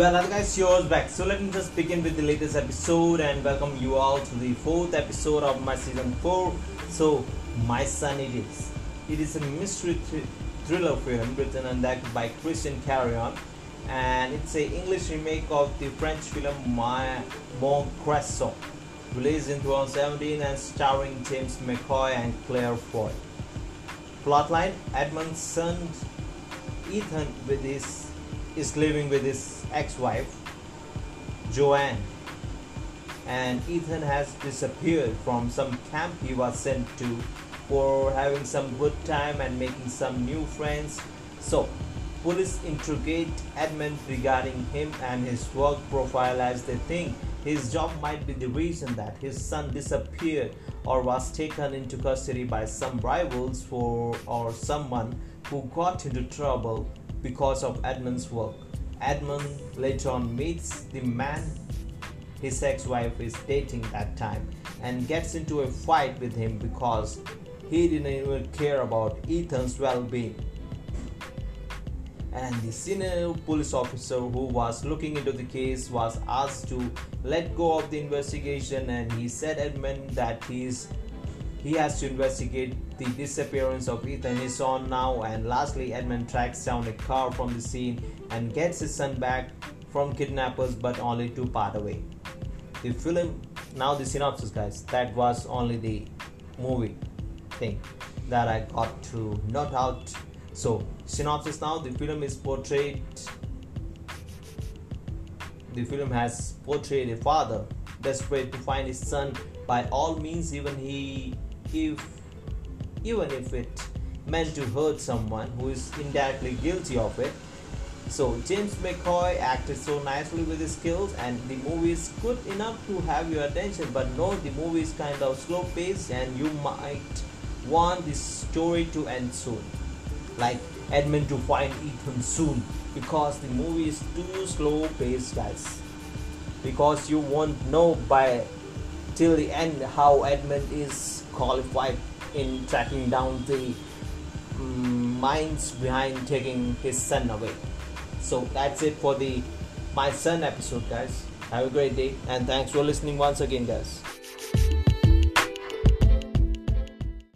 Well, other guys, yours back. So let me just begin with the latest episode and welcome you all to the fourth episode of my season four. So, My Son It Is. It is a mystery thr- thriller film written and directed by Christian Carion, and it's a English remake of the French film My Mon Cresson, released in 2017 and starring James McAvoy and Claire Foy. Plotline: Edmund's son Ethan with his is living with his ex-wife Joanne. And Ethan has disappeared from some camp he was sent to for having some good time and making some new friends. So police interrogate Edmund regarding him and his work profile as they think his job might be the reason that his son disappeared or was taken into custody by some rivals for or someone who got into trouble because of Edmund's work. Edmund later on meets the man his ex-wife is dating that time and gets into a fight with him because he didn't even care about Ethan's well-being. And the senior police officer who was looking into the case was asked to let go of the investigation and he said Edmund that he's he has to investigate the disappearance of Ethan is on now and lastly Edmund tracks down a car from the scene and gets his son back from kidnappers but only to part away. The film now the synopsis guys that was only the movie thing that I got to note out. So synopsis now the film is portrayed the film has portrayed a father desperate to find his son by all means even he if even if it meant to hurt someone who is indirectly guilty of it. So james mcavoy acted so nicely with his skills and the movie is good enough to have your attention but no the movie is kind of slow paced and you might want this story to end soon. Like edmund to find ethan soon because the movie is too slow paced guys. Because you won't know by till the end how edmund is qualified in tracking down the um, minds behind taking his son away. So that's it for the My Son episode, guys. Have a great day and thanks for listening once again, guys.